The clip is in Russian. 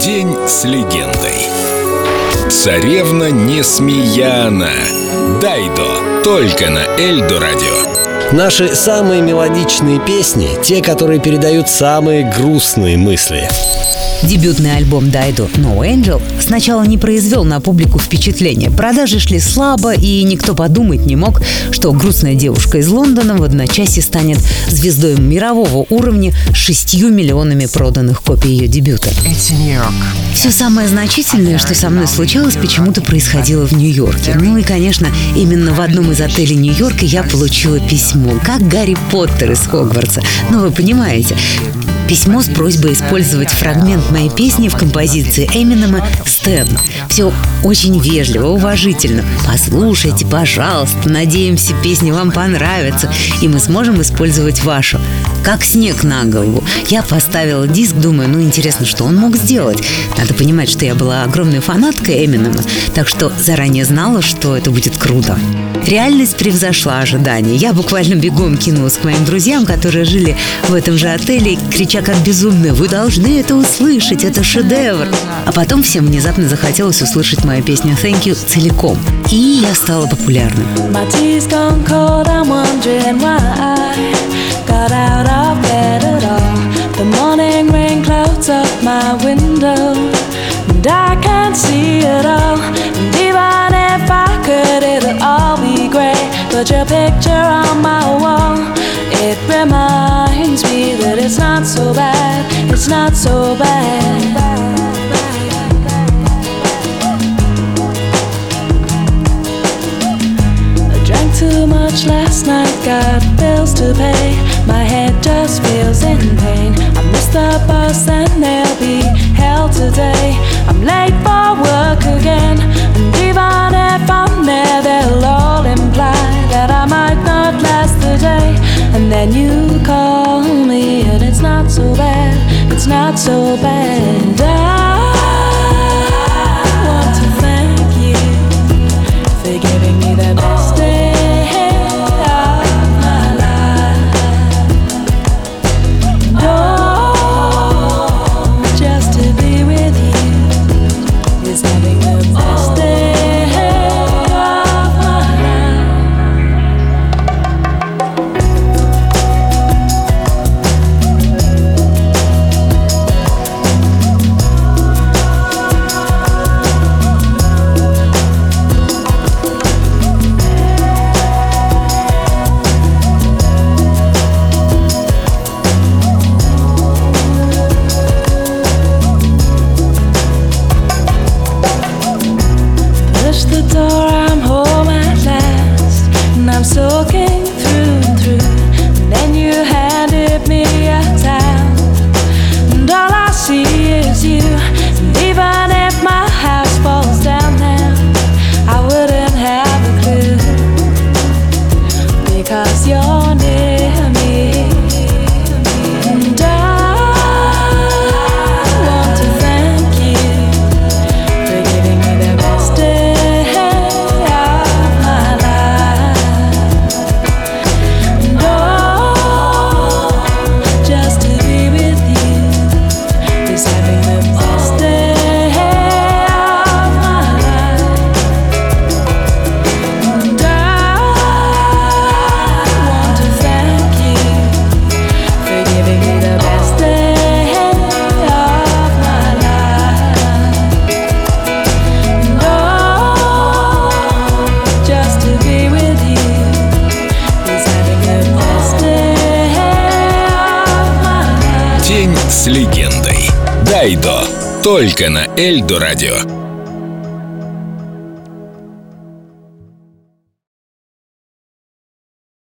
День с легендой. Царевна Несмеяна. Дайдо. Только на Эльдо радио. Наши самые мелодичные песни — те, которые передают самые грустные мысли. Дебютный альбом Дайдо No Angel сначала не произвел на публику впечатления. Продажи шли слабо, и никто подумать не мог, что грустная девушка из Лондона в одночасье станет звездой мирового уровня с шестью миллионами проданных копий ее дебюта. Все самое значительное, что со мной случалось, почему-то происходило в Нью-Йорке. Ну и, конечно, именно в одном из отелей Нью-Йорка я получила письмо, как Гарри Поттер из Хогвартса. Ну, вы понимаете, Письмо с просьбой использовать фрагмент моей песни в композиции Эминема «Стэн». Все очень вежливо, уважительно. Послушайте, пожалуйста, надеемся, песня вам понравится, и мы сможем использовать вашу. Как снег на голову. Я поставила диск, думаю, ну интересно, что он мог сделать. Надо понимать, что я была огромной фанаткой Эминема, так что заранее знала, что это будет круто. Реальность превзошла ожидания. Я буквально бегом кинулась к моим друзьям, которые жили в этом же отеле, крича крича как безумная «Вы должны это услышать, это шедевр!» А потом всем внезапно захотелось услышать мою песню «Thank you» целиком. И я стала популярной. Put your picture so bad. It's not so bad. I drank too much last night, got bills to pay. My head just feels in pain. I missed the bus and they'll be hell today. I'm late for work again, and even if I'm there, they'll all imply that I might not last the day. And then you not so bad. I Дайдо. Только на Эльдо радио.